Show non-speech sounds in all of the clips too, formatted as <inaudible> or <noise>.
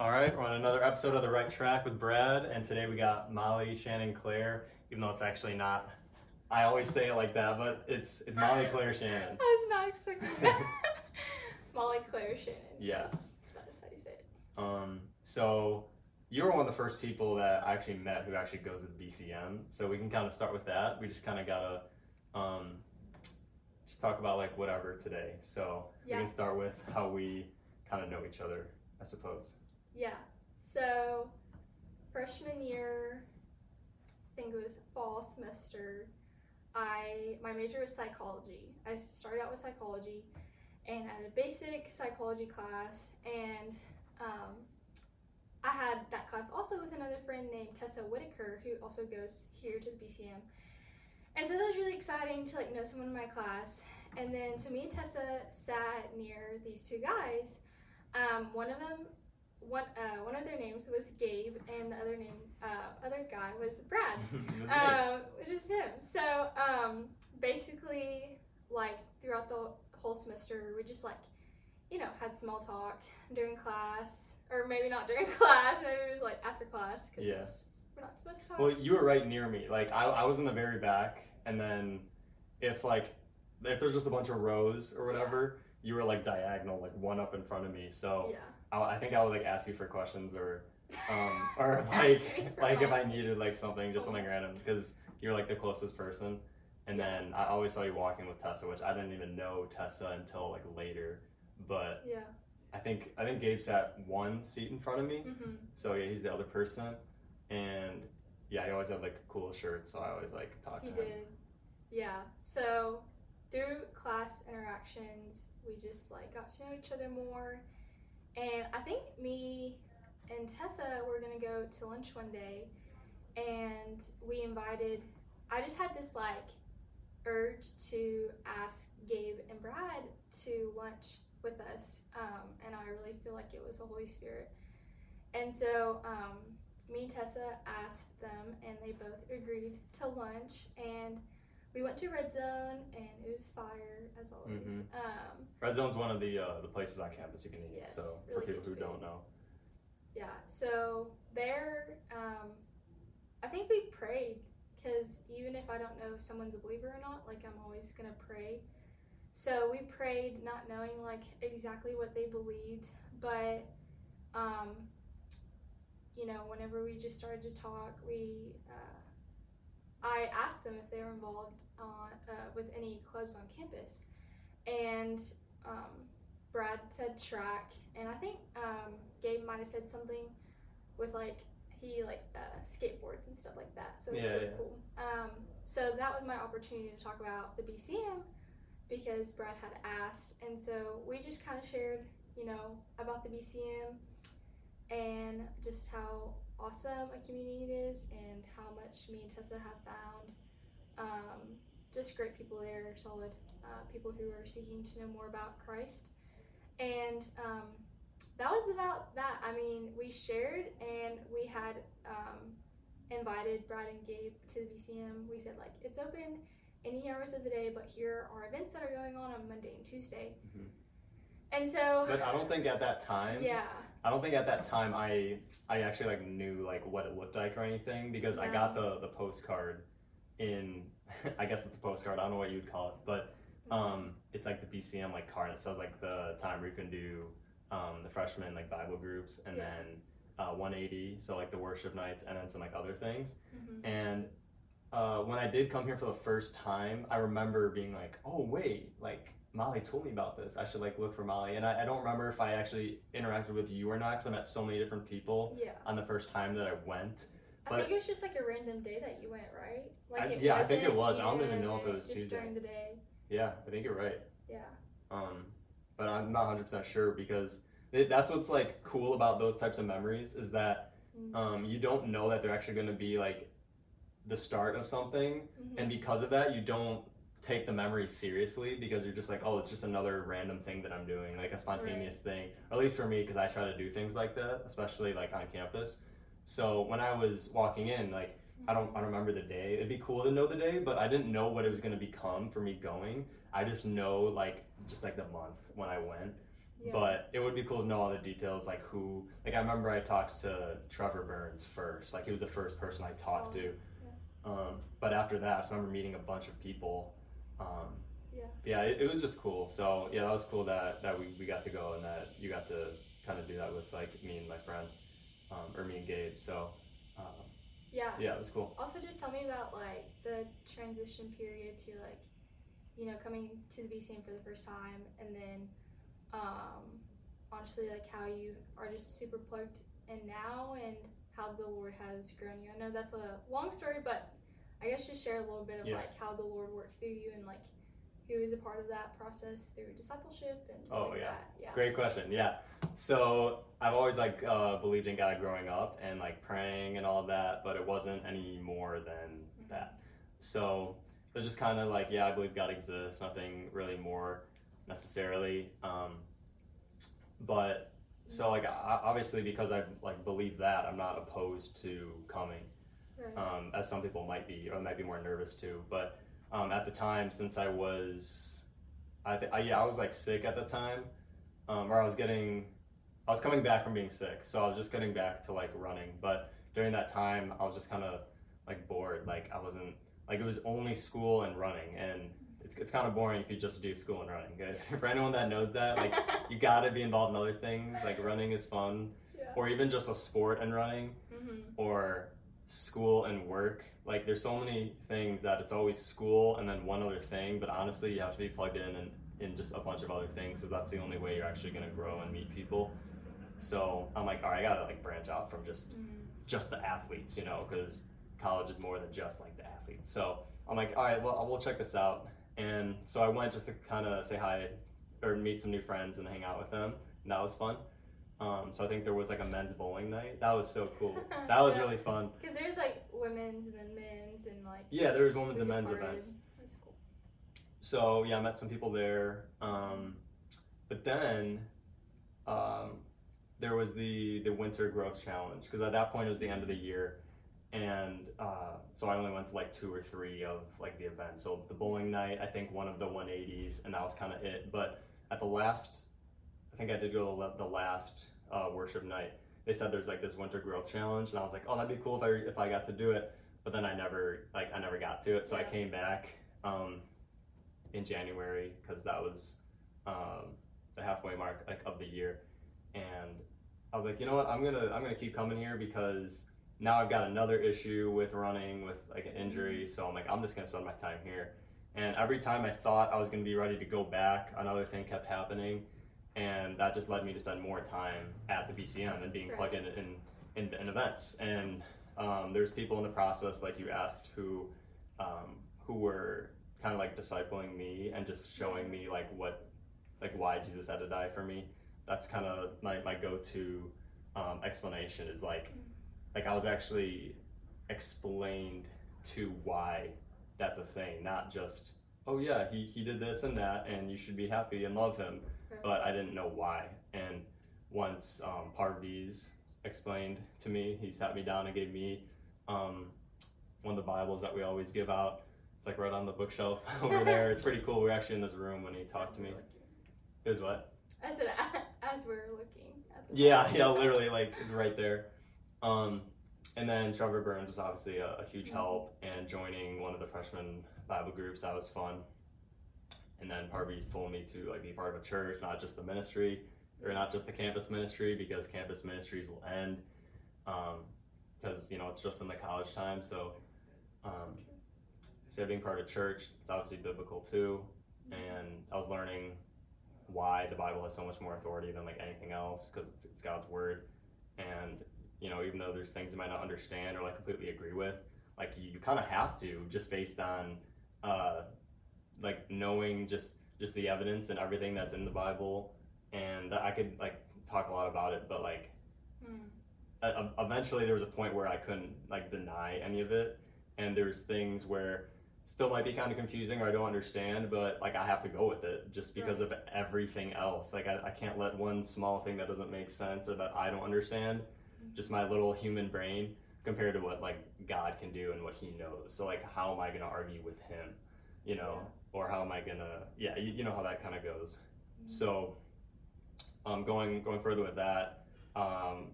All right, we're on another episode of The Right Track with Brad, and today we got Molly, Shannon, Claire, even though it's actually not. I always say it like that, but it's it's Molly, <laughs> Claire, Shannon. I was not expecting that. <laughs> Molly Claire Shannon. Yes. That is how you say it. Um, so you were one of the first people that I actually met who actually goes to the BCM. So we can kind of start with that. We just kind of gotta um, just talk about like whatever today. So Yeah. we can start with how we kind of know each other, I suppose. Yeah. So freshman year, I think it was fall semester. I my major was psychology. I started out with psychology, and I had a basic psychology class, and um, I had that class also with another friend named Tessa Whitaker, who also goes here to the BCM. And so that was really exciting to like know someone in my class. And then so me and Tessa sat near these two guys. Um, one of them one uh, one of their names was Gabe, and the other name uh, other guy was Brad, <laughs> um, which is him. So um, basically, like throughout the whole semester, we just like you know had small talk during class, or maybe not during <laughs> class. Maybe it was like after class because Yeah. we're, we're not supposed to talk. Well, you were right near me. Like I, I was in the very back, and then if like if there's just a bunch of rows or whatever, you were like diagonal, like one up in front of me. So yeah. I, I think I would like ask you for questions or um <laughs> or like like if I needed like something, just something random because you're like the closest person. And Yeah. then I always saw you walking with Tessa, which I didn't even know Tessa until like later. But Yeah. I think I think Gabe sat one seat in front of me. hmm So yeah, he's the other person, and yeah, he always had like cool shirts. So I always like talk He to him. did. Yeah. So through class interactions, we just like got to know each other more. And think me and Tessa were gonna go to lunch one day and we invited I just had this like urge to ask Gabe and Brad to lunch with us. Um, and I really feel like it was the Holy Spirit. And so um, me and Tessa asked them, and they both agreed to lunch. And we went to Red Zone, and it was fire as always. Mhm. Um, Red Zone's one of the uh, the places on campus you can eat. Yes, so really for people who don't know, yeah. So there, um, I think we prayed because even if I don't know if someone's a believer or not, like I'm always gonna pray. So we prayed, not knowing like exactly what they believed, but um, you know, whenever we just started to talk, we uh, I asked them if they were involved on uh, with any clubs on campus, and um, Brad said track, and I think um, Gabe might have said something with like he like uh, skateboards and stuff like that. So it's Yeah, really yeah. cool. Um, so that was my opportunity to talk about the BCM because Brad had asked, and so we just kind of shared, you know, about the BCM and just how awesome a community it is, and how much me and Tessa have found. Um, just great people there, solid uh, people who are seeking to know more about Christ. And um, that was about that. I mean, we shared and we had um, invited Brad and Gabe to the BCM. We said, like, it's open any hours of the day, but here are events that are going on on Monday and Tuesday. Mhm. And so, but I don't think at that time. yeah, I don't think at that time I I actually like knew like what it looked like or anything because I got the the postcard in <laughs> I guess it's a postcard I don't know what you'd call it but um it's like the BCM like card it says like the time where you can do um the freshman like Bible groups and Yeah. then uh, 180 so like the worship nights and then some like other things Mhm. and uh, when I did come here for the first time, I remember being like, "Oh wait, like Molly told me about this. I should like look for Molly." And I, I don't remember if I actually interacted with you or not, because I met so many different people yeah. on the first time that I went. I think it was just like a random day that you went, right? Like I- yeah, I think it wasn't. I don't even know if it was just Tuesday. during the day. Yeah, I think you're right. Yeah. Um, but I'm not 100 percent sure because it, that's what's like cool about those types of memories is that Mm. um, you don't know that they're actually going to be like the start of something Mhm. and because of that you don't take the memory seriously because you're just like oh it's just another random thing that i'm doing like a spontaneous thing or at least for me because i try to do things like that especially like on campus so when i was walking in like i don't i don't remember the day it'd be cool to know the day but i didn't know what it was going to become for me going i just know like just like the month when i went Yeah. But it would be cool to know all the details, like who. Like I remember I talked to Trevor Burns first. Like he was the first person I talked Oh, to. Um, but after that, I remember meeting a bunch of people. Um, Yeah. Yeah, it, it was just cool. So yeah, that was cool that that we, we got to go and that you got to kind of do that with like me and my friend, um, or me and Gabe. So um, Yeah. yeah, it was cool. Also, just tell me about like the transition period to like, you know, coming to the BCM for the first time, and then, um, honestly, like how you are just super plugged in now, and how the Lord has grown you. I know that's a long story, but I guess just share a little bit of Yeah. like how the Lord worked through you, and like who is a part of that process through discipleship and stuff Oh, like yeah. that. Yeah. Great question. Yeah. So I've always like uh, believed in God growing up and like praying and all that, but it wasn't any more than that. So it was just kind of like, yeah, I believe God exists. Nothing really more necessarily. Um, but so like I, obviously because I like believe that, I'm not opposed to coming. Right. um, as some people might be or might be more nervous to. But um, at the time, since I was, I think, yeah, I was like sick at the time, um, or I was getting, I was coming back from being sick, so I was just getting back to like running. But during that time, I was just kind of like bored. Like I wasn't like it was only school and running, and it's it's kind of boring if you just do school and running. <laughs> For anyone that knows that, like <laughs> you gotta be involved in other things. Like running is fun, yeah. or even just a sport and running hmm or school and work. Like there's so many things that it's always school and then one other thing, but honestly you have to be plugged in and in just a bunch of other things because that's the only way you're actually gonna grow and meet people. So I'm like, all right, I gotta like branch out from just hmm just the athletes, you know, because college is more than just like the athletes. So I'm like, all right, well, we'll check this out. And so I went just to kind of say hi or meet some new friends and hang out with them. And that was fun. Um, so I think there was like a men's bowling night. That was so cool. That was <laughs> Yeah. really fun. Because there's like women's and then men's and like. Yeah, there was women's and men's departed. events. That's cool. So yeah, I met some people there. Um, but then um, there was the the winter growth challenge because at that point it was the end of the year, and uh, so I only went to like two or three of like the events. So the bowling night, I think one of the 180s, and that was kind of it. But at the last, I think I did go to the- last uh, worship night. They said there's like this winter growth challenge, and I was like, oh, that'd be cool if I if I got to do it. But then I never like I never got to it, so I came back um, in January because that was um, the halfway mark like of the year, and I was like, you know what, I'm gonna I'm gonna keep coming here because now I've got another issue with running with like an injury, so I'm like I'm just gonna spend my time here. And every time I thought I was gonna be ready to go back, another thing kept happening, and that just led me to spend more time at the BCM and being Right. plugged in in, in, in events. And um, there's people in the process, like you asked, who um, who were kind of like discipling me and just showing me like what like why Jesus had to die for me. That's kind of my, my go-to um, explanation is like like I was actually explained to why that's a thing, not just oh yeah he, he did this and that and you should be happy and love him. But I didn't know why. And once um, Parviz explained to me, he sat me down and gave me um, one of the Bibles that we always give out. It's like right on the bookshelf <laughs> over <laughs> there. It's pretty cool. We are actually in this room when he talked As to me. we're. It was what? I said <laughs> as we're looking at the Yeah, yeah, literally, like it's right there. Um, and then Trevor Burns was obviously a, a huge Mhm. help, and joining one of the freshman Bible groups that was fun. And then Parviz told me to like be part of a church, not just the ministry, or not just the campus ministry, because campus ministries will end, because you know it's just in the college time. So, um, so being part of church, it's obviously biblical too, and I was learning why the Bible has so much more authority than like anything else because it's, it's God's word, and you know even though there's things you might not understand or like completely agree with, like you, you kind of have to just based on uh, like knowing just just the evidence and everything that's in the Bible, and I could like talk a lot about it, but like Hmm. uh, eventually there was a point where I couldn't like deny any of it, and there's things where still might be kind of confusing or I don't understand, but like I have to go with it just because of everything else. Like I, I can't let one small thing that doesn't make sense or that I don't understand, just my little human brain compared to what like God can do and what He knows. So like how am I gonna argue with Him, you know, or how am I gonna yeah you, you know how that kind of goes. So um, going going further with that, um,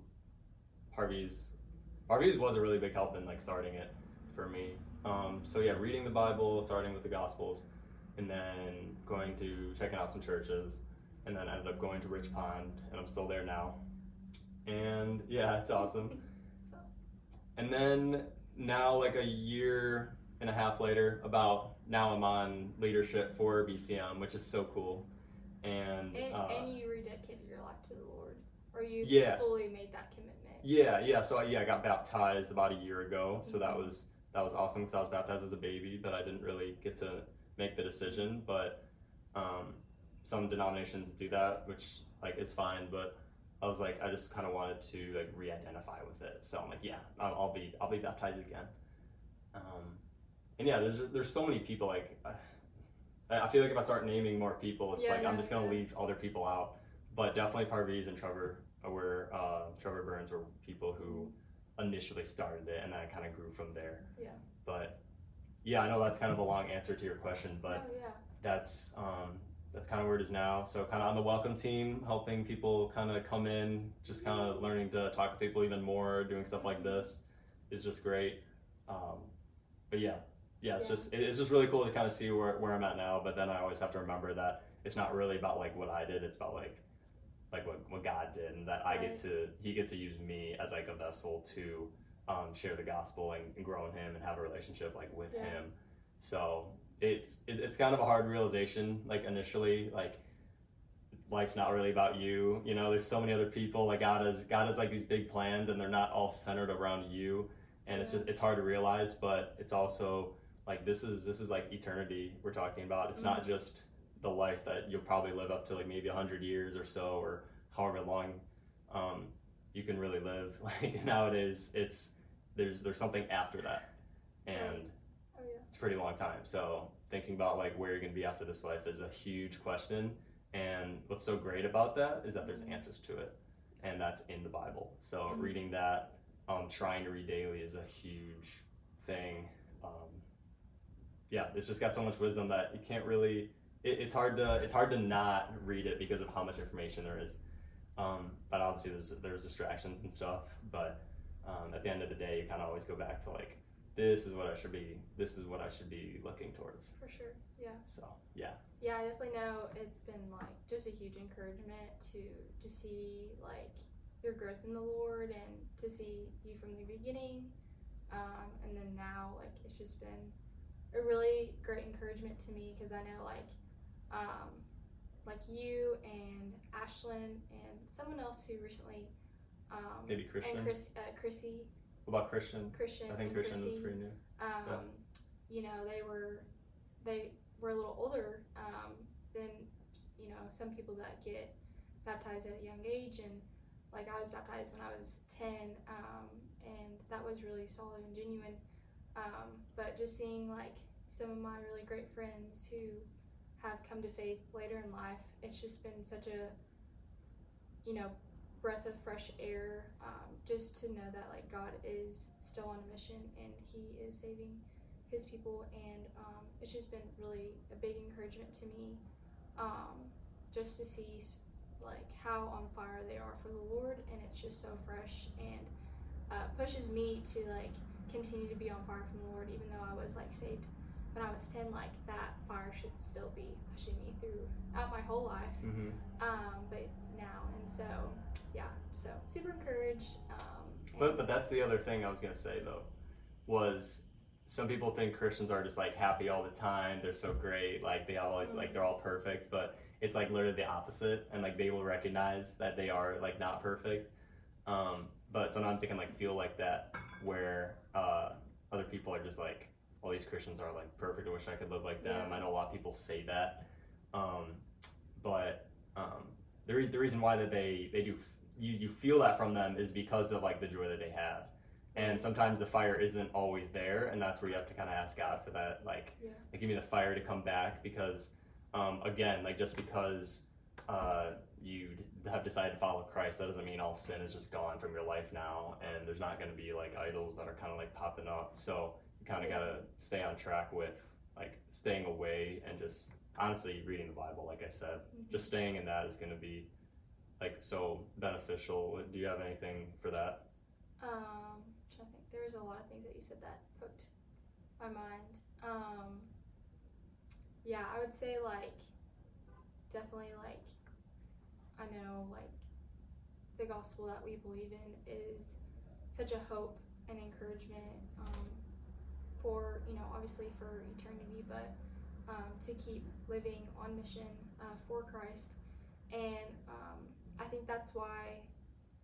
Parviz Parviz was a really big help in like starting it for me. Um, so yeah, reading the Bible, starting with the Gospels, and then going to checking out some churches, and then ended up going to Rich Pond, and I'm still there now. And yeah, it's awesome. <laughs> And then now, like a year and a half later, about now I'm on leadership for BCM, which is so cool. And, and, uh, and you rededicated your life to the Lord, or you Yeah. fully made that commitment. yeah, yeah. So yeah, I got baptized about a year ago. So that Mhm. was that was awesome because I was baptized as a baby, but I didn't really get to make the decision. But um, some denominations do that, which like is fine. But I was like, I just kind of wanted to like re-identify with it. So I'm like, yeah, I'll, I'll be I'll be baptized again. Um, and yeah, there's there's so many people like. I I feel like if I start naming more people, it's Yeah, like I'm just gonna yeah. leave other people out. But definitely Parviz and Trevor were uh, Trevor Burns were people who initially started it, and then it kind of grew from there. Yeah. But yeah, I know that's kind of a long answer to your question, but oh yeah. that's um, that's kind of where it is now. So kind of on the welcome team, helping people kind of come in, just kind of learning to talk to people even more, doing stuff like this is just great. Um, but yeah, yeah, it's Yeah. just it, it's just really cool to kind of see where, where I'm at now. But then I always have to remember that it's not really about like what I did; it's about like like what, what God did, and that I get to He gets to use me as like a vessel to um, share the gospel and, and grow in Him and have a relationship like with Yeah. Him. So it's it, it's kind of a hard realization like initially like life's not really about you you know there's so many other people like god has god has like these big plans and they're not all centered around you and it's just it's hard to realize but it's also like this is this is like eternity we're talking about it's not just the life that you'll probably live up to like maybe 100 years or so or however long um, you can really live <laughs> like nowadays it's there's there's something after that and. Oh yeah. it's a pretty long time. So thinking about like where you're gonna be after this life is a huge question. And what's so great about that is that there's Mhm. answers to it, and that's in the Bible. So Mhm. reading that, um, trying to read daily is a huge thing. Um, yeah, it's just got so much wisdom that you can't really. It, it's hard to it's hard to not read it because of how much information there is. Um, but obviously there's there's distractions and stuff. But um, at the end of the day, you kind of always go back to like this is what I should be. This is what I should be looking towards. For sure. Yeah. So yeah, Yeah, I definitely know it's been like just a huge encouragement to to see like your growth in the Lord and to see you from the beginning, um, and then now like it's just been a really great encouragement to me because I know like um, like you and Ashlyn and someone else who recently um, maybe Christian. and Chris uh, Chrissy what about Christian? Christian I think Christian Chrissy, is pretty new. um, you know, they were they were a little older um, than you know some people that get baptized at a young age, and like I was baptized when I was ten, um, and that was really solid and genuine. Um, but just seeing like some of my really great friends who have come to faith later in life, it's just been such a you know breath of fresh air um, just to know that like God is still on a mission and He is saving His people, and um, it's just been really a big encouragement to me, um, just to see like how on fire they are for the Lord, and it's just so fresh and uh, pushes me to like continue to be on fire from the Lord, even though I was like saved when I was ten. Like that fire should still be pushing me throughout my whole life Mm-hmm. um, but now and so yeah so super encouraged um, But but that's the other thing I was gonna say though, was some people think Christians are just like happy all the time. They're so great, like they always like they're all perfect. But it's like literally the opposite, and like they will recognize that they are like not perfect. Um, but sometimes it can like feel like that, where uh, other people are just like, all these Christians are like perfect. I wish I could live like them. Yeah. I know a lot of people say that, um, but um, the reason the reason why that they they do f- you you feel that from them is because of like the joy that they have and sometimes the fire isn't always there and that's where you have to kind of ask god for that like, Yeah. like give me the fire to come back because um, again like just because uh, you have decided to follow christ that doesn't mean all sin is just gone from your life now and there's not going to be like idols that are kind of like popping up so you kind of got to stay on track with like staying away and just honestly reading the bible like i said Mhm. just staying in that is going to be like so beneficial? Do you have anything for that? Um, I'm trying to think. There's a lot of things that you said that poked my mind. Um, yeah, I would say like definitely like I know like the gospel that we believe in is such a hope and encouragement um, for you know obviously for eternity, but um, to keep living on mission uh, for Christ, and um, I think that's why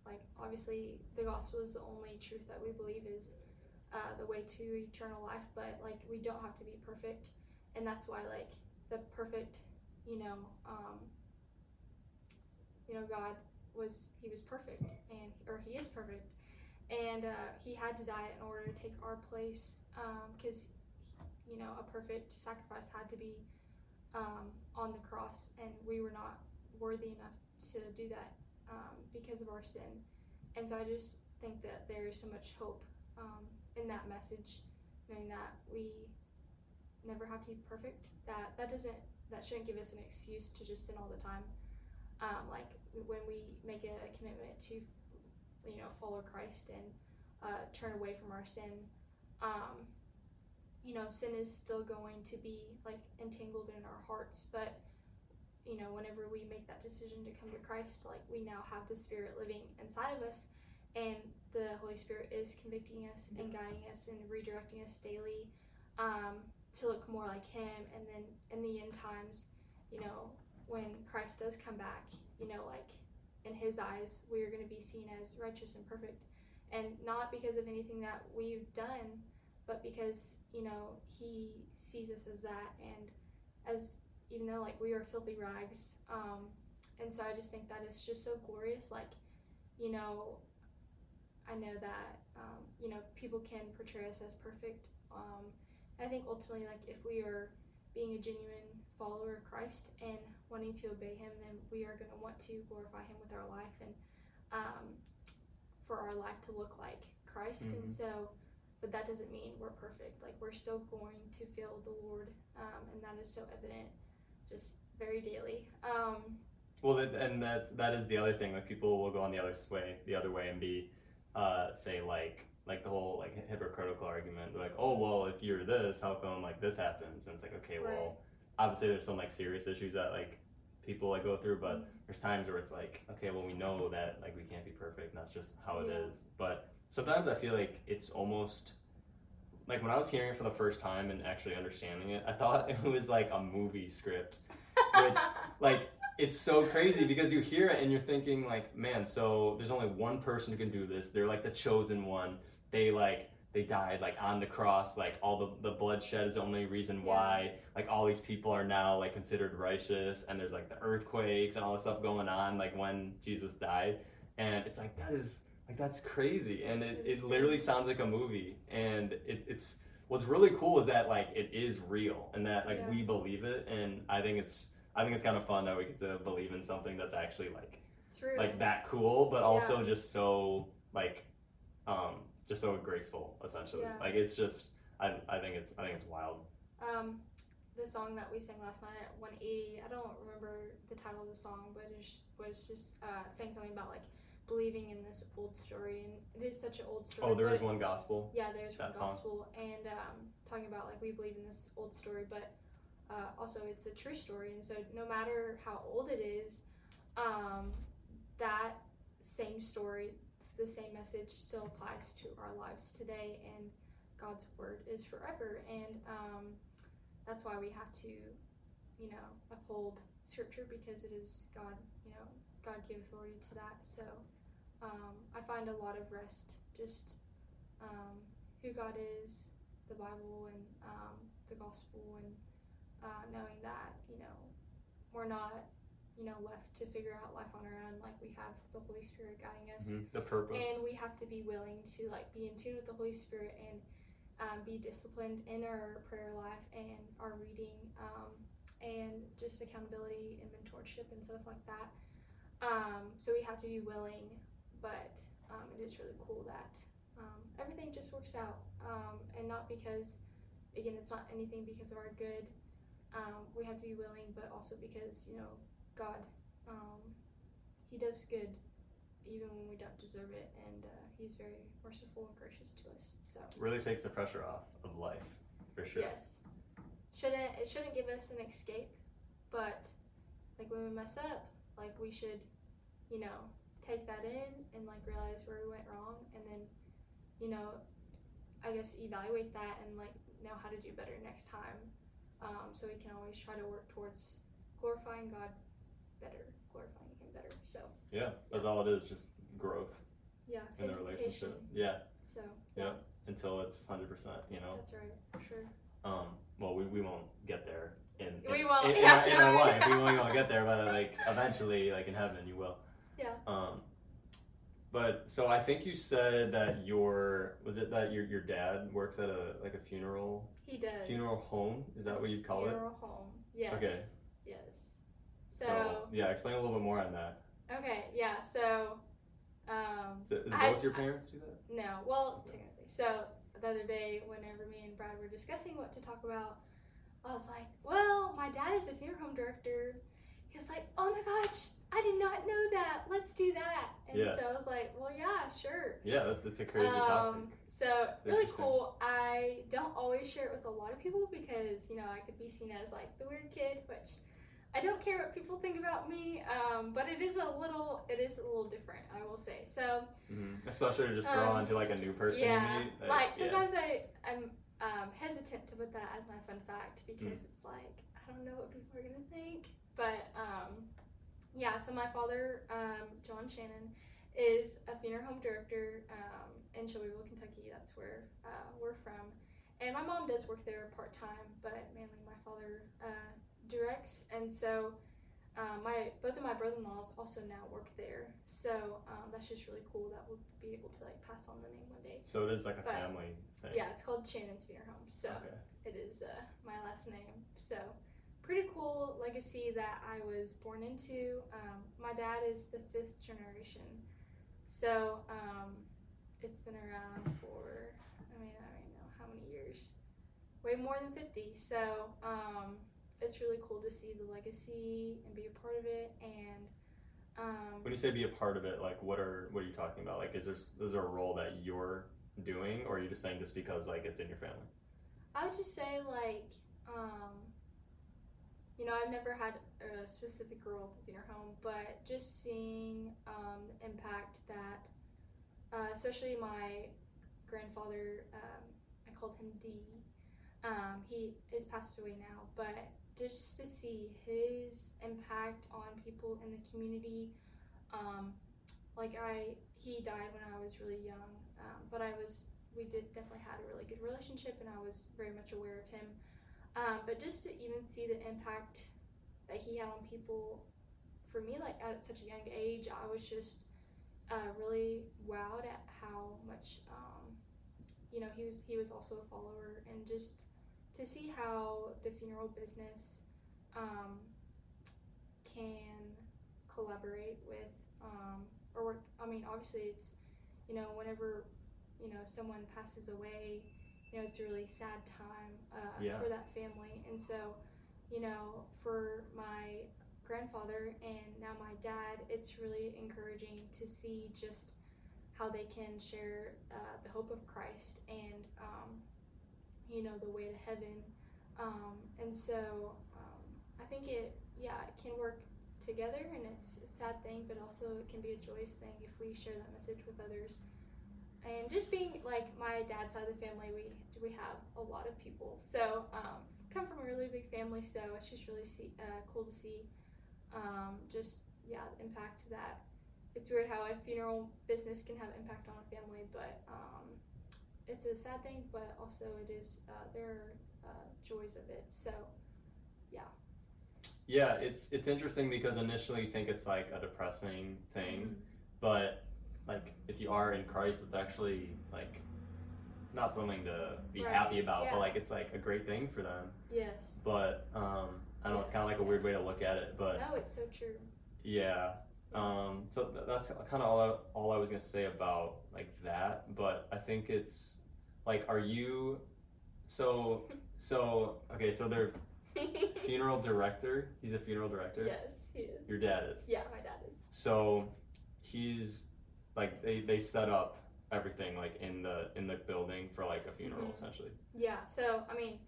like obviously the gospel is the only truth that we believe is uh, the way to eternal life, but like we don't have to be perfect, and that's why like the perfect you know um, you know God was he was perfect and or he is perfect. And uh, he had to die in order to take our place because um, you know a perfect sacrifice had to be um, on the cross and we were not worthy enough to do that um, because of our sin. And so i just think that there is so much hope um, in that message knowing that we never have to be perfect. That that doesn't that shouldn't give us an excuse to just sin all the time um, like when we make a commitment to you know follow Christ and uh, turn away from our sin, um, you know sin is still going to be like entangled in our hearts, but you know whenever we make that decision to come to Christ, like we now have the Spirit living inside of us, and the Holy Spirit is convicting us and guiding us and redirecting us daily um, to look more like Him, and then in the end times, you know when Christ does come back, you know like in his eyes, we are going to be seen as righteous and perfect. And not because of anything that we've done, but because, you know, he sees us as that. And as, even though, like, we are filthy rags. Um, and so I just think that is just so glorious. Like, you know, I know that, um, you know, people can portray us as perfect. Um, I think ultimately, like, if we are being a genuine follower of Christ and wanting to obey Him, then we are going to want to glorify Him with our life and um, for our life to look like Christ. Mm-hmm. And so, but that doesn't mean we're perfect. Like we're still going to feel the Lord, um, and that is so evident, just very daily. Um, well, and that's that is the other thing. Like people will go on the other way, the other way, and be uh, say like like the whole like hypocritical argument. They're like, oh well, if you're this, how come like this happens? And it's like, okay, right. well obviously there's some like serious issues that like people like go through, but mm-hmm. there's times where it's like, okay, well we know that like we can't be perfect, and that's just how it yeah. is. But sometimes I feel like it's almost like when I was hearing it for the first time and actually understanding it, I thought <laughs> it was like a movie script, which <laughs> like it's so crazy because you hear it and you're thinking like, man, so there's only one person who can do this. They're like the chosen one. They like they died like on the cross like all the, the bloodshed is the only reason why like all these people are now like considered righteous and there's like the earthquakes and all this stuff going on like when jesus died. And it's like that is like that's crazy. And it, it literally sounds like a movie. And it, it's what's really cool is that like it is real and that like Yeah. we believe it. And i think it's i think it's kind of fun that we get to believe in something that's actually like True. like that cool but also just so like um just so graceful essentially Yeah. like it's just I, I think it's i think it's wild Um, the song that we sang last night at 180, I don't remember the title of the song, but it was just uh, saying something about like believing in this old story, and it is such an old story. oh there is one gospel Yeah, there's one song. gospel, and um, talking about like we believe in this old story, but uh, also it's a true story, and so no matter how old it is, um, that same story, the same message still applies to our lives today, and God's word is forever, and um, that's why we have to, you know, uphold Scripture because it is God, you know, God gave authority to that. So um, I find a lot of rest just um, who God is, the Bible, and um, the gospel, and uh, knowing that you know we're not you know left to figure out life on our own. Like we have the Holy Spirit guiding us, Mhm. the purpose and we have to be willing to like be in tune with the Holy Spirit and um, be disciplined in our prayer life and our reading um, and just accountability and mentorship and stuff like that. Um, so we have to be willing, but um, it is really cool that um, everything just works out, um, and not because, again, it's not anything because of our good. Um, we have to be willing, but also because you know God um, he does good even when we don't deserve it, and uh, he's very merciful and gracious to us. So Really takes the pressure off of life, for sure. yes, shouldn't it shouldn't give us an escape, but like when we mess up, like we should, you know, take that in and like realize where we went wrong, and then, you know, I guess evaluate that and like know how to do better next time. Um, so we can always try to work towards glorifying God better, glorifying Him better. So Yeah, that's all it is, just growth yeah, in the relationship. Yeah, So Yeah. until it's 100%, you know? that's right for sure. Um, well, we, we won't get there in, in, We won't, in, in yeah, our, in our no, <laughs> life. We won't, we won't get there, but like eventually, like in heaven, you will. Yeah. Um, but so I think you said that your was it that your your dad works at a like a funeral He does. funeral home? Is that what you'd call it? Funeral home. Yes. Okay. Yes. So, So, yeah, explain a little bit more on that. okay, yeah. So, um, So, is I- both your parents do that? no. Well, Okay. technically. So the other day, whenever me and Brad were discussing what to talk about, I was like, "Well, my dad is a funeral home director." He was like, "Oh my gosh, I did not know that. Let's do that." And Yeah. so I was like, "Well, yeah, sure." Yeah, that, that's a crazy Um, topic. So It's really cool. I don't always share it with a lot of people because you know I could be seen as like the weird kid, which I don't care what people think about me. Um, but it is a little, it is a little different, I will say. So hmm Especially to just throw um, on to like a new person yeah, you meet. like yeah. sometimes I I'm um, hesitant to put that as my fun fact Mm. because it's like I don't know what people are gonna think. But um, yeah, so my father, um, John Shannon, is a funeral home director um, in Shelbyville, Kentucky. That's where uh, we're from. And my mom does work there part time, but mainly my father uh, directs. And so um, my both of my brother-in-laws also now work there. So um, that's just really cool that we'll be able to like pass on the name one day. So it is like a But- family thing. Yeah, it's called Shannon's Funeral Home. So Okay. it is uh, my last name. So pretty cool legacy that I was born into. Um, my dad is the fifth generation, so um, it's been around for I mean I don't know how many years, way more than fifty. So um, it's really cool to see the legacy and be a part of it. And um, When you say be a part of it, like what are what are you talking about? Like is there is there a role that you're doing, or are you just saying just because like it's in your family? I would just say like, um, you know, I've never had a specific role in your home, but just seeing um, the impact that, uh, especially my grandfather, um, I called him D. Um, he is passed away now, but just to see his impact on people in the community, um, like I, he died when I was really young, um, but I was we did definitely had a really good relationship and I was very much aware of him. Um, but just to even see the impact that he had on people, for me, like at such a young age, I was just uh, really wowed at how much, um, you know, he was he was also a follower and just to see how the funeral business um, can collaborate with um, or work. I mean, obviously, it's you know whenever you know someone passes away you know it's a really sad time uh, Yeah. for that family and so you know for my grandfather and now my dad it's really encouraging to see just how they can share uh, the hope of christ and you know the way to heaven. Um, and so um, i think it yeah it can work together and it's it's a sad thing but also it can be a joyous thing if we share that message with others. And just being like my dad's side of the family we we have a lot of people. So um, come from a really big family so it's just really see, uh, cool to see um, just yeah the impact that it's weird how a funeral business can have impact on a family but um, it's a sad thing but also it is uh, there are uh, joys of it so Yeah, Yeah, it's it's interesting because initially you think it's like a depressing thing, Mhm. but like if you are in Christ, it's actually like not something to be Right, happy about, yeah. but like it's like a great thing for them. yes But um, I don't know, it's kind of like a weird way to look at it, but no it's so true yeah. Um, so th- that's kind of all I, all I was gonna say about like that. But I think it's like, are you so so okay? So they're <laughs> funeral director. He's a funeral director. yes He is. Your dad is. Yeah, my dad is. So he's like they, they set up everything like in the in the building for like a funeral Mhm. essentially. Yeah, so I mean,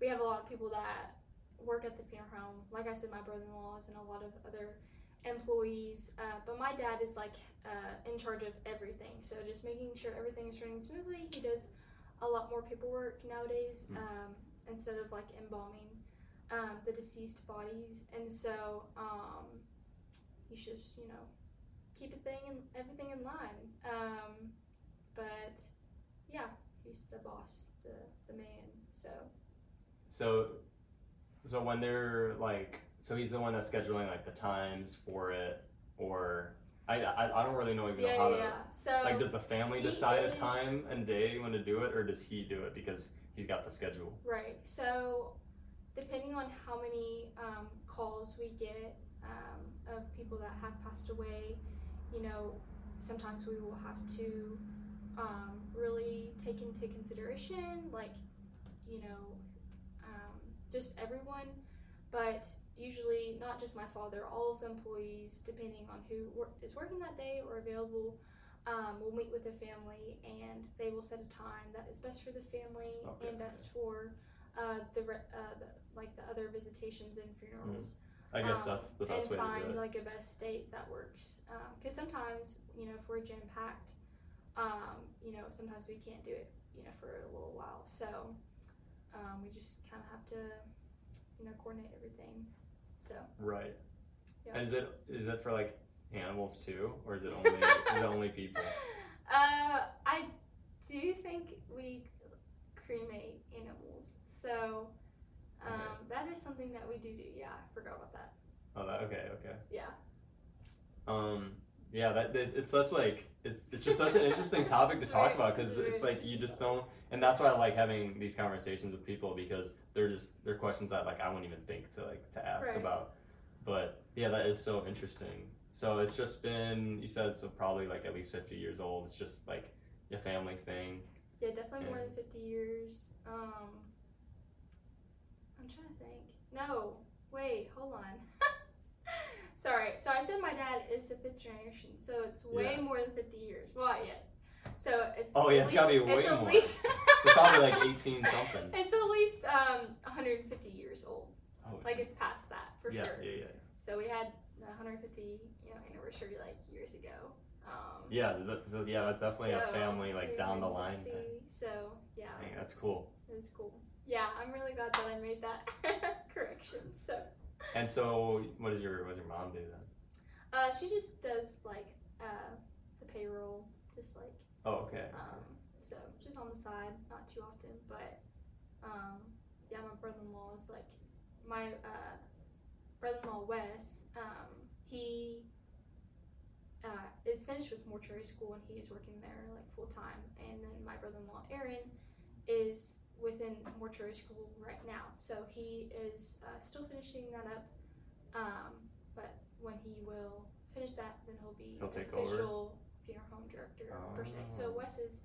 we have a lot of people that work at the funeral home. Like I said, my brother-in-laws and a lot of other employees. Uh, but my dad is like uh, in charge of everything. So just making sure everything is running smoothly. He does a lot more paperwork nowadays Mm. um, instead of like embalming um, the deceased bodies. And so um, he's just you know keep it thing and everything in line. Um, but yeah, he's the boss, the the man. So So so when they're like so he's the one that's scheduling like the times for it or I I, I don't really know even yeah, how yeah, to yeah. So like does the family decide a time and day when to do it or does he do it because he's got the schedule? right. So depending on how many um, calls we get um, of people that have passed away, you know, sometimes we will have to um, really take into consideration, like, you know, um, just everyone, but usually not just my father, all of the employees, depending on who wor- is working that day or available, um, will meet with the family and they will set a time that is best for the family Okay, and best for uh, the, re- uh, the like the other visitations and funerals I guess um, that's the best and way to find do it. like a best date that works. Because sometimes, you know, if we're jam packed, um, you know, sometimes we can't do it, you know, for a little while. So um, we just kind of have to, you know, coordinate everything. So Right. Yeah. And is it is it for like animals too or is it only is it only people? <laughs> uh, I do think we cremate animals. So um, Okay. that is something that we do do. Yeah, I forgot about that. Oh that okay, okay. Yeah. Um, yeah, that it's, it's such like it's it's just such an interesting topic to talk about because it's like you just don't, and that's why I like having these conversations with people because they're just they're questions that like I wouldn't even think to like to ask Right. about. But yeah, that is so interesting. So it's just been you said so probably like at least fifty years old. It's just like a family thing. Yeah, definitely more than 50 years. Um, I'm trying to think. No, wait, hold on. <laughs> Sorry. So I said my dad is the fifth generation, so it's way Yeah. more than 50 years. Well, yeah. So it's Oh, yeah, at it's gotta be least- way it's at more. least It's probably like eighteen something. <laughs> It's at least um 150 years old. Oh, Like it's past that for yeah, sure. yeah, yeah, yeah. So we had the 150 you know anniversary like years ago. Um, yeah. That, so, yeah, that's definitely a family like down the line thing. So yeah. Dang, that's cool. Was cool. Yeah, I'm really glad that I made that <laughs> correction. So, And so, what does your what does your mom do then? uh, she just does like uh, the payroll, just like Oh, okay. um, so just on the side, not too often, but um, yeah, my brother-in-law is like my uh, brother-in-law Wes. Um, he uh, is finished with mortuary school and he is working there like full time, and then my brother-in-law Aaron is within mortuary school right now, so he is uh, still finishing that up. Um, but when he will finish that, then he'll be He'll the take over? official funeral home director per se. So Oh. Wes is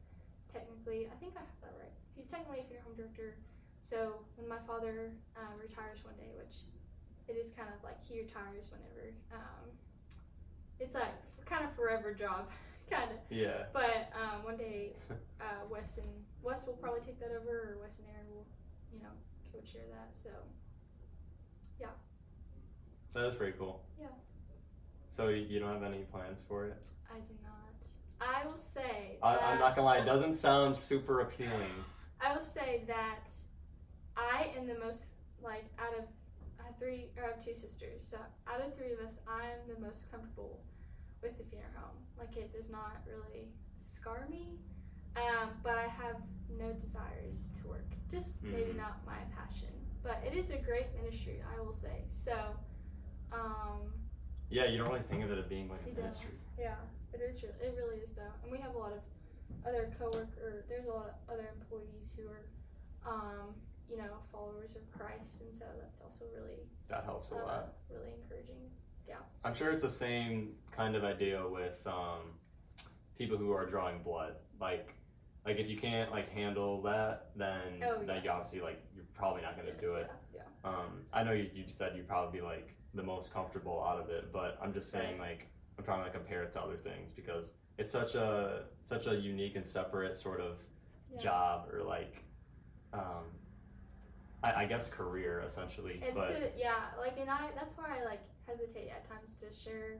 technically, I think I have that right. He's technically a funeral home director. So when my father um, retires one day, which it is kind of like he retires whenever, um, it's like f- kind of forever job, <laughs> kind of. Yeah. But one day, <laughs> uh, Wes and Wes will probably take that over, or Wes and Aaron will, you know, co-chair that. So yeah. That is pretty cool. Yeah. So you don't have any plans for it? I do not. I will say. I, I'm not gonna lie, it doesn't sound super appealing. <sighs> I will say that I am the most like out of I have three or I have two sisters. So out of three of us, I'm the most comfortable with the funeral home. Like it does not really scar me, um, but I have no desires to work. Just maybe Mhm. not my passion. But it is a great ministry, I will say. So, um, Yeah, you don't really think of it as being like a ministry. yeah, it is. Re- it really is though, and we have a lot of other coworker. There's a lot of other employees who are, um, you know, followers of Christ, and so that's also really, That helps a uh, lot. really encouraging. Yeah. I'm sure it's the same kind of idea with um, people who are drawing blood. Like, like if you can't like handle that, then Oh, then you obviously like you're probably not gonna Yes, do it. Yeah, yeah. Um, I know you, you said you'd probably be like the most comfortable out of it. But I'm just saying like I'm trying to compare it to other things because it's such a such a unique and separate sort of Yeah. job or like um I, I guess career essentially. But yeah, like, and I, that's why I like hesitate at times to share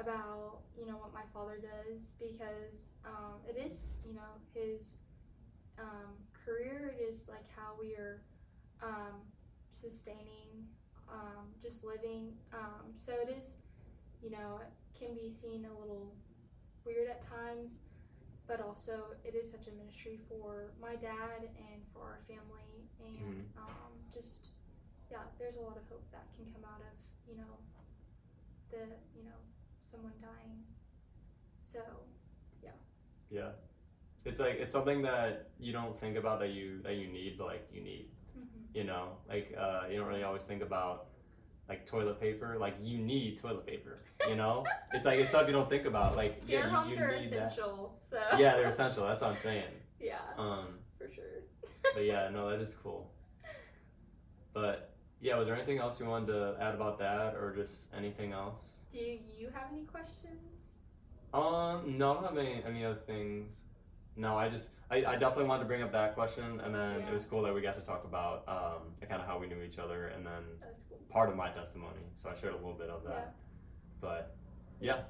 about, you know, what my father does because um, it is, you know, his um, career. It is like how we are um, sustaining, um, just living. Um, so it is, you know, it can be seen a little weird at times, but also it is such a ministry for my dad and for our family and um, just yeah, there's a lot of hope that can come out of you know the you know someone dying. So yeah. Yeah. It's like it's something that you don't think about that you that you need, but like you need. mhm. You know, like uh, you don't really always think about like toilet paper. Like you need toilet paper. You know, <laughs> it's like it's stuff you don't think about. Like your yeah, homes you, you are need that. essential. So Yeah, they're essential. That's what I'm saying. <laughs> yeah, Um, for sure. but yeah, <laughs> no, that is cool. But yeah, was there anything else you wanted to add about that, or just anything else? Do you have any questions? Um, no, I don't have any any other things. No, I just I, I definitely wanted to bring up that question, and then Yeah. it was cool that we got to talk about um kind of how we knew each other, and then cool. part of my testimony. So I shared a little bit of that. yeah. But yeah,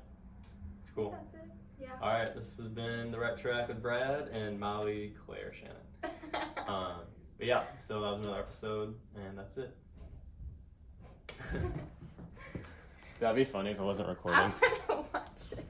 it's cool. That's it. Yeah. All right, this has been the Ret Track with Brad and Molly Claire Shannon. <laughs> Um, but yeah, so that was another episode, and that's it. <laughs> That'd be funny if it wasn't recording. I to watch it.